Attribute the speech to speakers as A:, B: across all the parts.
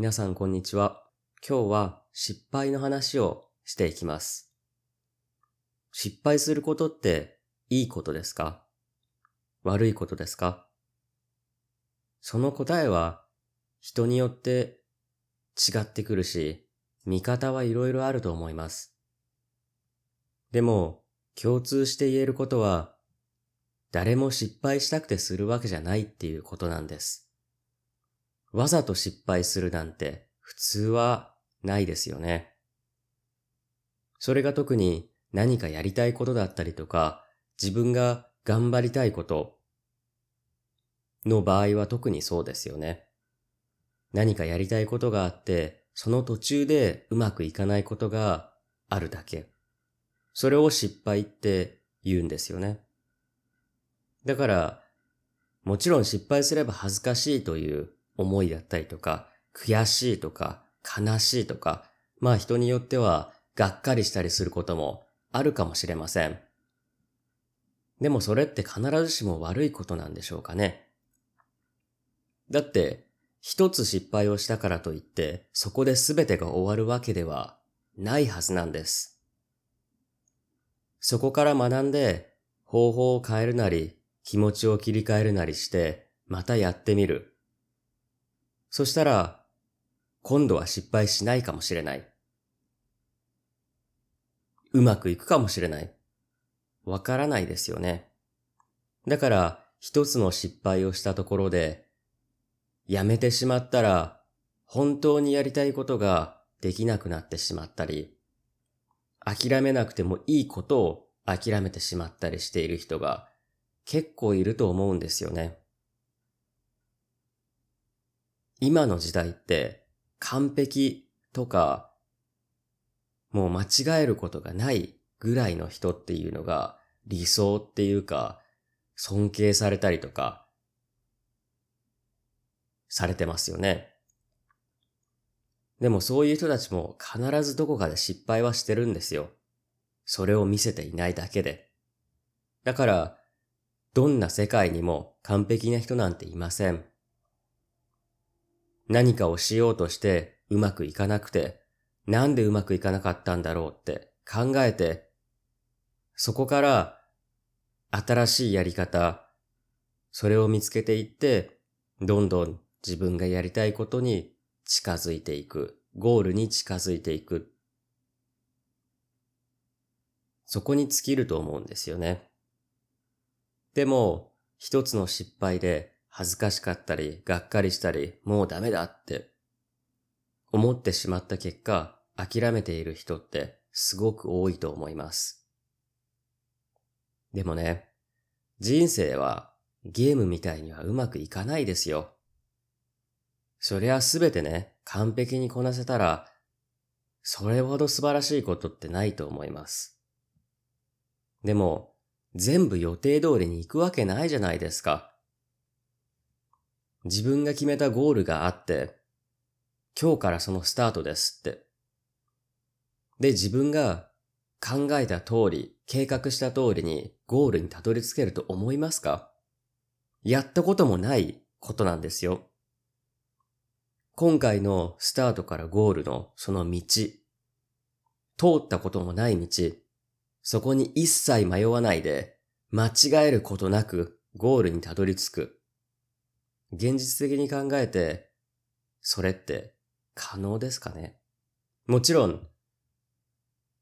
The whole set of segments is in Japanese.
A: 皆さんこんにちは。今日は失敗の話をしていきます。失敗することっていいことですか？悪いことですか？その答えは人によって違ってくるし、見方はいろいろあると思います。でも、共通して言えることは、誰も失敗したくてするわけじゃないっていうことなんです。わざと失敗するなんて普通はないですよね。それが特に何かやりたいことだったりとか、自分が頑張りたいことの場合は特にそうですよね。何かやりたいことがあって、その途中でうまくいかないことがあるだけ。それを失敗って言うんですよね。だから、もちろん失敗すれば恥ずかしいという思いだったりとか、悔しいとか、悲しいとか、まあ人によってはがっかりしたりすることもあるかもしれません。でもそれって必ずしも悪いことなんでしょうかね。だって、一つ失敗をしたからといって、そこで全てが終わるわけではないはずなんです。そこから学んで、方法を変えるなり、気持ちを切り替えるなりして、またやってみる。そしたら、今度は失敗しないかもしれない。うまくいくかもしれない。わからないですよね。だから、一つの失敗をしたところで、やめてしまったら、本当にやりたいことができなくなってしまったり、諦めなくてもいいことを諦めてしまったりしている人が結構いると思うんですよね。今の時代って完璧とか、もう間違えることがないぐらいの人っていうのが理想っていうか、尊敬されたりとか、されてますよね。でもそういう人たちも必ずどこかで失敗はしてるんですよ。それを見せていないだけで。だから、どんな世界にも完璧な人なんていません。何かをしようとしてうまくいかなくて、なんでうまくいかなかったんだろうって考えて、そこから新しいやり方、それを見つけていって、どんどん自分がやりたいことに近づいていく、ゴールに近づいていく。そこに尽きると思うんですよね。でも、一つの失敗で恥ずかしかったり、がっかりしたり、もうダメだって思ってしまった結果、諦めている人ってすごく多いと思います。でもね、人生はゲームみたいにはうまくいかないですよ。そりゃすべてね、完璧にこなせたら、それほど素晴らしいことってないと思います。でも、全部予定通りに行くわけないじゃないですか。自分が決めたゴールがあって、今日からそのスタートですって。で、自分が考えた通り、計画した通りにゴールにたどり着けると思いますか？やったこともないことなんですよ。今回のスタートからゴールのその道、通ったこともない道、そこに一切迷わないで、間違えることなくゴールにたどり着く。現実的に考えて、それって可能ですかね？もちろん、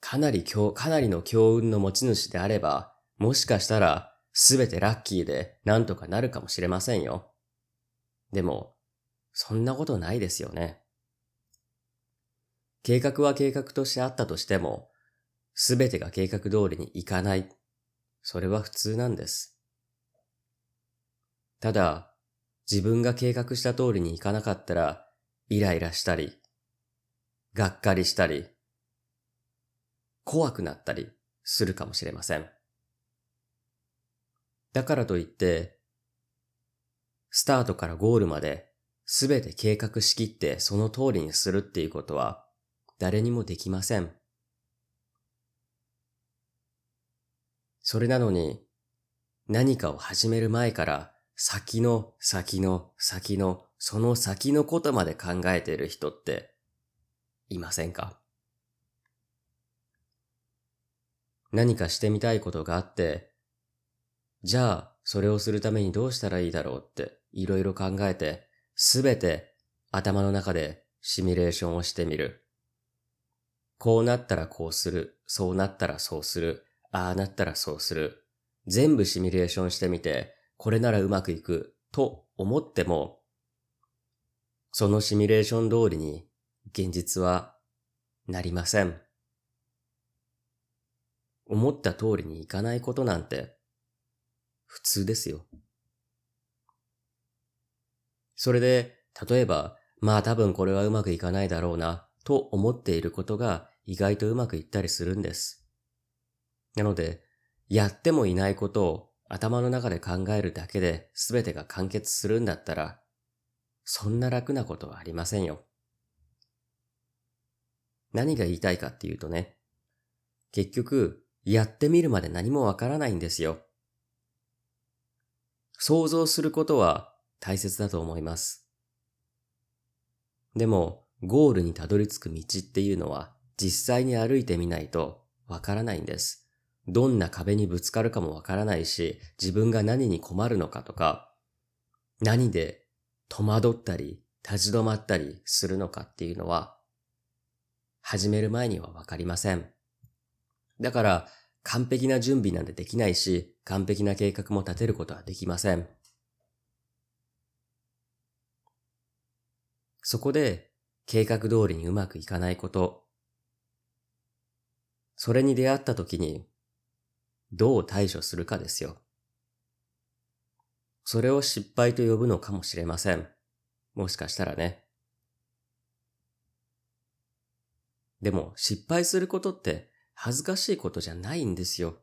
A: かなり強、かなりの強運の持ち主であれば、もしかしたらすべてラッキーでなんとかなるかもしれませんよ。でも、そんなことないですよね。計画は計画としてあったとしても、すべてが計画通りにいかない。それは普通なんです。ただ、自分が計画した通りにいかなかったら、イライラしたり、がっかりしたり、怖くなったりするかもしれません。だからといって、スタートからゴールまで全て計画しきってその通りにするっていうことは誰にもできません。それなのに何かを始める前から先の先の先のその先のことまで考えている人っていませんか？何かしてみたいことがあって、じゃあそれをするためにどうしたらいいだろうっていろいろ考えて、すべて頭の中でシミュレーションをしてみる。こうなったらこうする。そうなったらそうする。ああなったらそうする。全部シミュレーションしてみて、これならうまくいくと思っても、そのシミュレーション通りに現実はなりません。思った通りにいかないことなんて普通ですよ。それで、例えば、まあ多分これはうまくいかないだろうな、と思っていることが意外とうまくいったりするんです。なので、やってもいないことを頭の中で考えるだけで全てが完結するんだったら、そんな楽なことはありませんよ。何が言いたいかっていうとね、結局、やってみるまで何もわからないんですよ。想像することは大切だと思います。でも、ゴールにたどり着く道っていうのは実際に歩いてみないとわからないんです。どんな壁にぶつかるかもわからないし、自分が何に困るのかとか、何で戸惑ったり立ち止まったりするのかっていうのは、始める前にはわかりません。だから、完璧な準備なんてできないし、完璧な計画も立てることはできません。そこで計画通りにうまくいかないこと、それに出会った時にどう対処するかですよ。それを失敗と呼ぶのかもしれません。もしかしたらね。でも失敗することって恥ずかしいことじゃないんですよ。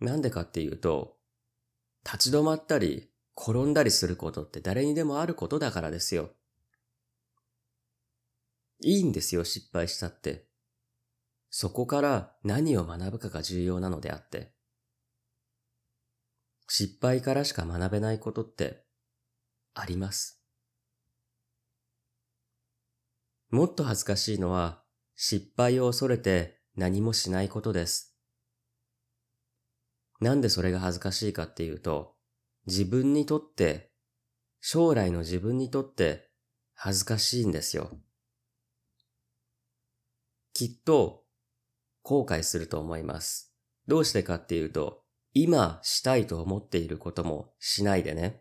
A: なんでかっていうと、立ち止まったり転んだりすることって誰にでもあることだからですよ。いいんですよ、失敗したって。そこから何を学ぶかが重要なのであって。失敗からしか学べないことってあります。もっと恥ずかしいのは失敗を恐れて何もしないことです。なんでそれが恥ずかしいかっていうと、自分にとって、将来の自分にとって恥ずかしいんですよ。きっと後悔すると思います。どうしてかっていうと、今したいと思っていることもしないでね。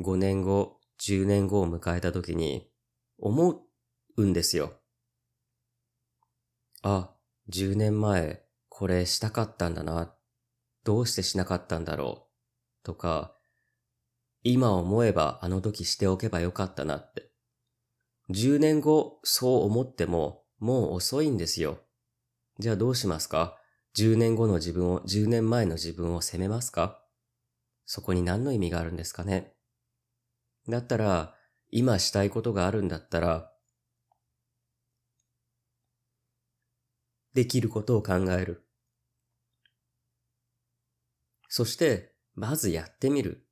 A: 5年後、10年後を迎えた時に思うんですよ。あ、10年前これしたかったんだな。どうしてしなかったんだろう。とか、今思えばあの時しておけばよかったなって。10年後そう思ってももう遅いんですよ。じゃあどうしますか ?10 年後の自分を、10年前の自分を責めますか？そこに何の意味があるんですかね？だったら、今したいことがあるんだったら、できることを考える。そして、まずやってみる。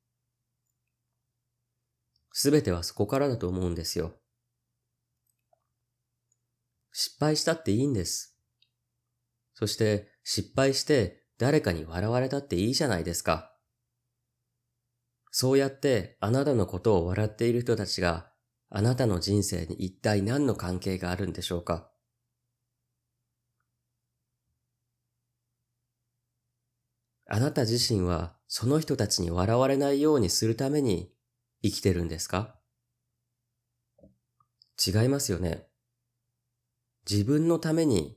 A: すべてはそこからだと思うんですよ。失敗したっていいんです。そして失敗して誰かに笑われたっていいじゃないですか。そうやってあなたのことを笑っている人たちがあなたの人生に一体何の関係があるんでしょうかあなた自身はその人たちに笑われないようにするために生きてるんですか？違いますよね。自分のために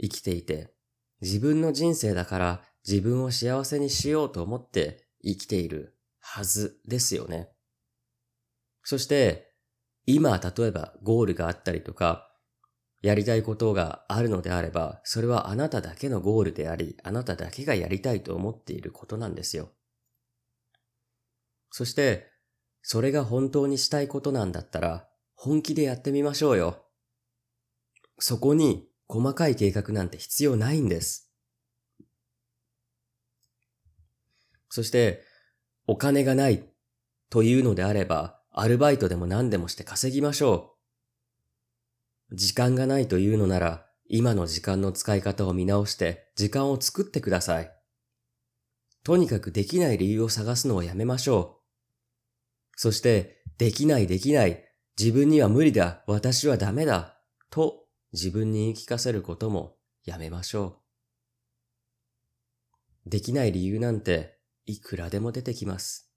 A: 生きていて、自分の人生だから自分を幸せにしようと思って生きているはずですよね。そして、今例えばゴールがあったりとか、やりたいことがあるのであれば、それはあなただけのゴールであり、あなただけがやりたいと思っていることなんですよ。そして、それが本当にしたいことなんだったら、本気でやってみましょうよ。そこに細かい計画なんて必要ないんです。そして、お金がないというのであれば、アルバイトでも何でもして稼ぎましょう。時間がないというのなら、今の時間の使い方を見直して時間を作ってください。とにかくできない理由を探すのをやめましょう。そして、できないできない、自分には無理だ、私はダメだ、と自分に言い聞かせることもやめましょう。できない理由なんていくらでも出てきます。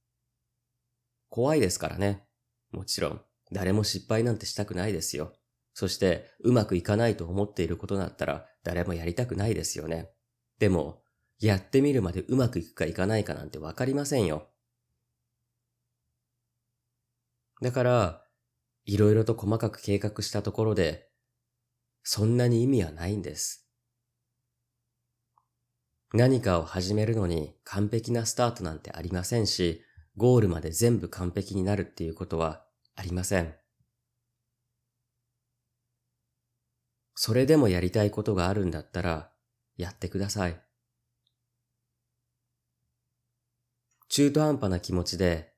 A: 怖いですからね。もちろん、誰も失敗なんてしたくないですよ。そして、うまくいかないと思っていることだったら、誰もやりたくないですよね。でも、やってみるまでうまくいくかいかないかなんてわかりませんよ。だから、いろいろと細かく計画したところで、そんなに意味はないんです。何かを始めるのに完璧なスタートなんてありませんし、ゴールまで全部完璧になるっていうことはありません。それでもやりたいことがあるんだったら、やってください。中途半端な気持ちで、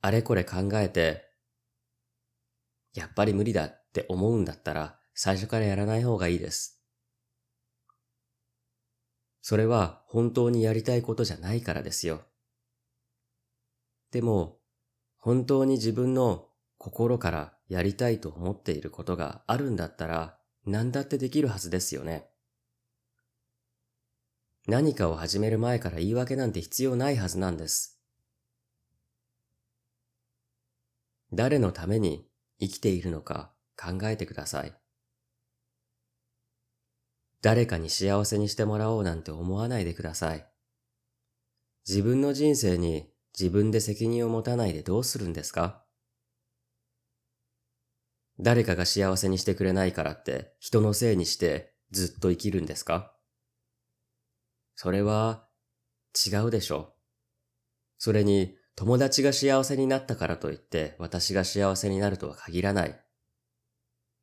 A: あれこれ考えて、やっぱり無理だって思うんだったら、最初からやらない方がいいです。それは本当にやりたいことじゃないからですよ。でも、本当に自分の心からやりたいと思っていることがあるんだったら、何だってできるはずですよね。何かを始める前から言い訳なんて必要ないはずなんです。誰のために生きているのか考えてください。誰かに幸せにしてもらおうなんて思わないでください。自分の人生に自分で責任を持たないでどうするんですか？誰かが幸せにしてくれないからって人のせいにしてずっと生きるんですか？それは違うでしょう。それに友達が幸せになったからといって私が幸せになるとは限らない。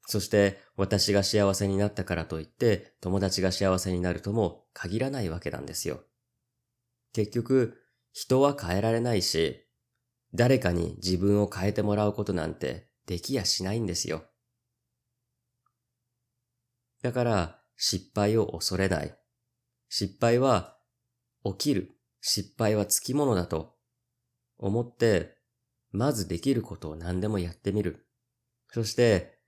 A: そして私が幸せになったからといって友達が幸せになるとも限らないわけなんですよ。結局人は変えられないし、誰かに自分を変えてもらうことなんてできやしないんですよ。だから失敗を恐れない。失敗は起きる。失敗はつきものだと思って、まずできることを何でもやってみる。そして、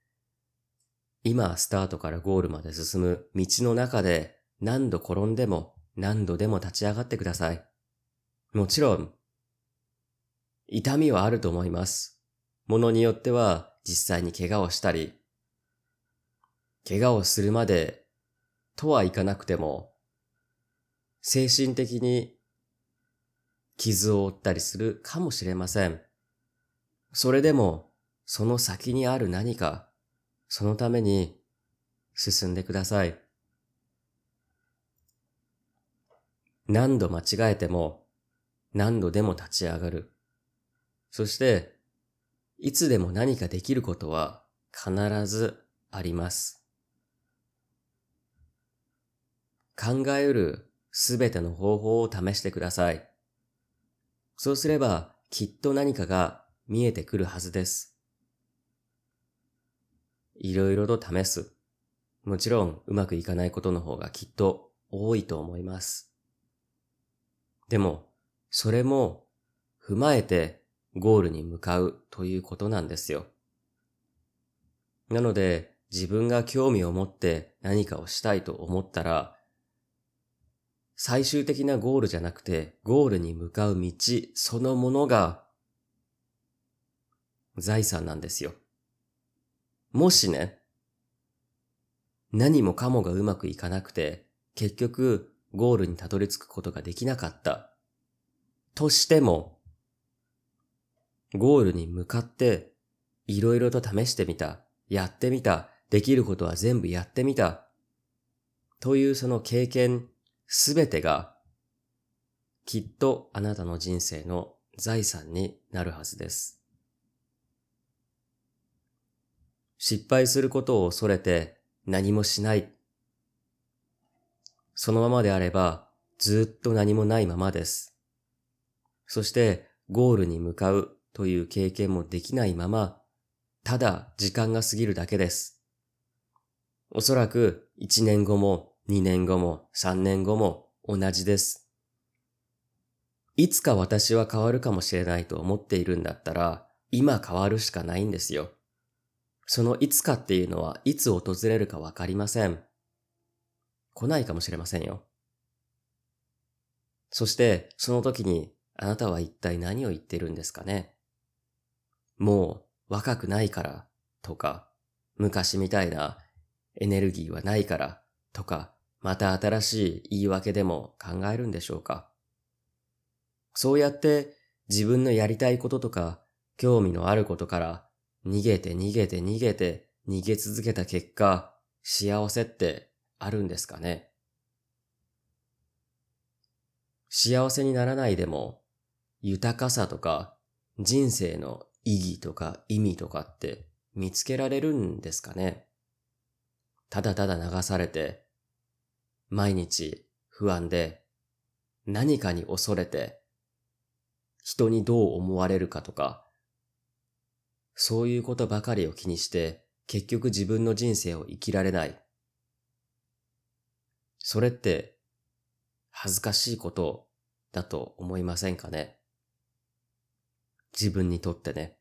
A: 今スタートからゴールまで進む道の中で何度転んでも何度でも立ち上がってください。もちろん、痛みはあると思います。ものによっては実際に怪我をしたり、怪我をするまでとはいかなくても、精神的に傷を負ったりするかもしれません。それでも、その先にある何か、そのために進んでください。何度間違えても、何度でも立ち上がる。そして、いつでも何かできることは必ずあります。考えうるすべての方法を試してください。そうすればきっと何かが見えてくるはずです。いろいろと試す。もちろんうまくいかないことの方がきっと多いと思います。でも、それも踏まえてゴールに向かうということなんですよ。なので、自分が興味を持って何かをしたいと思ったら、最終的なゴールじゃなくて、ゴールに向かう道そのものが財産なんですよ。もしね、何もかもがうまくいかなくて、結局ゴールにたどり着くことができなかった。としても、ゴールに向かっていろいろと試してみた。やってみた。できることは全部やってみた。というその経験すべてがきっとあなたの人生の財産になるはずです。失敗することを恐れて何もしない。そのままであればずっと何もないままです。そしてゴールに向かうという経験もできないまま、ただ時間が過ぎるだけです。おそらく1年後も2年後も3年後も同じです。いつか私は変わるかもしれないと思っているんだったら、今変わるしかないんですよ。そのいつかっていうのはいつ訪れるかわかりません。来ないかもしれませんよ。そしてその時にあなたは一体何を言ってるんですかねもう若くないからとか、昔みたいなエネルギーはないからとか、また新しい言い訳でも考えるんでしょうか？そうやって自分のやりたいこととか興味のあることから逃げて逃げて逃げて逃げ続けた結果、幸せってあるんですかね？幸せにならないでも、豊かさとか人生の意義とか意味とかって見つけられるんですかね？ただただ流されて、毎日不安で、何かに恐れて、人にどう思われるかとか、そういうことばかりを気にして、結局自分の人生を生きられない。それって、恥ずかしいことだと思いませんかね？自分にとってね。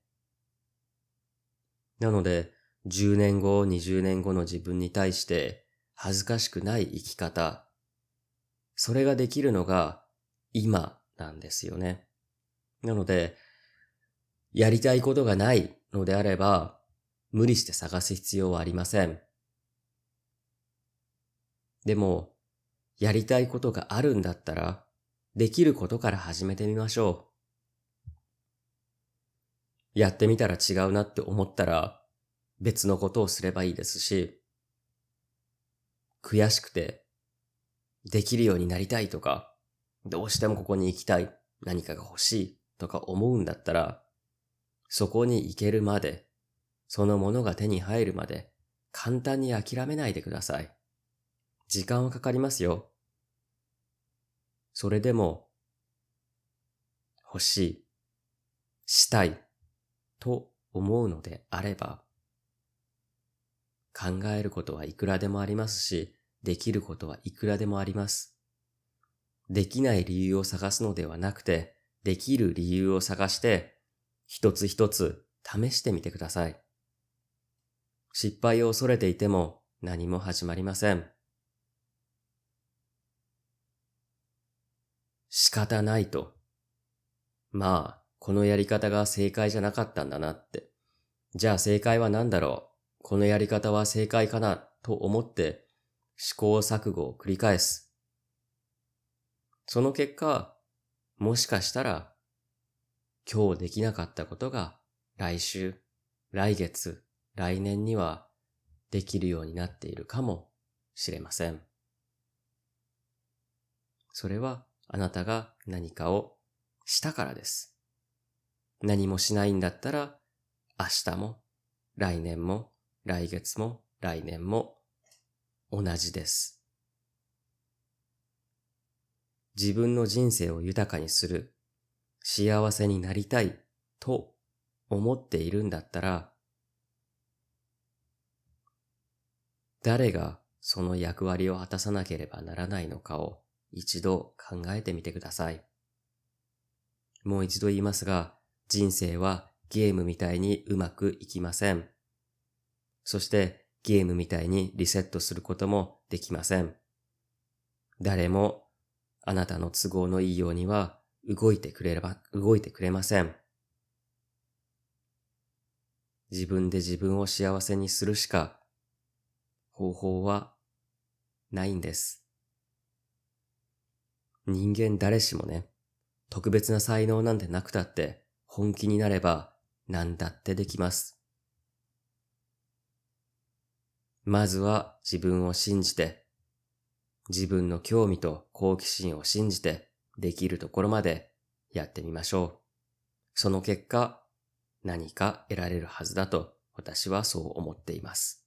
A: なので、10年後、20年後の自分に対して恥ずかしくない生き方。それができるのが今なんですよね。なので、やりたいことがないのであれば、無理して探す必要はありません。でも、やりたいことがあるんだったら、できることから始めてみましょう。やってみたら違うなって思ったら、別のことをすればいいですし、悔しくて、できるようになりたいとか、どうしてもここに行きたい、何かが欲しいとか思うんだったら、そこに行けるまで、そのものが手に入るまで、簡単に諦めないでください。時間はかかりますよ。それでも、欲しい、したい、と思うのであれば、考えることはいくらでもありますし、できることはいくらでもあります。できない理由を探すのではなくて、できる理由を探して、一つ一つ試してみてください。失敗を恐れていても何も始まりません。仕方ないと。まあ、このやり方が正解じゃなかったんだなって。じゃあ正解は何だろう？このやり方は正解かなと思って試行錯誤を繰り返す。その結果、もしかしたら今日できなかったことが来週、来月、来年にはできるようになっているかもしれません。それはあなたが何かをしたからです。何もしないんだったら明日も来年も来月も来年も同じです。自分の人生を豊かにする、幸せになりたいと思っているんだったら、誰がその役割を果たさなければならないのかを一度考えてみてください。もう一度言いますが、人生はゲームみたいにうまくいきません。そしてゲームみたいにリセットすることもできません。誰もあなたの都合のいいようには動いてくれれば、動いてくれません。自分で自分を幸せにするしか方法はないんです。人間誰しもね、特別な才能なんてなくたって本気になれば何だってできます。まずは自分を信じて、自分の興味と好奇心を信じてできるところまでやってみましょう。その結果、何か得られるはずだと私はそう思っています。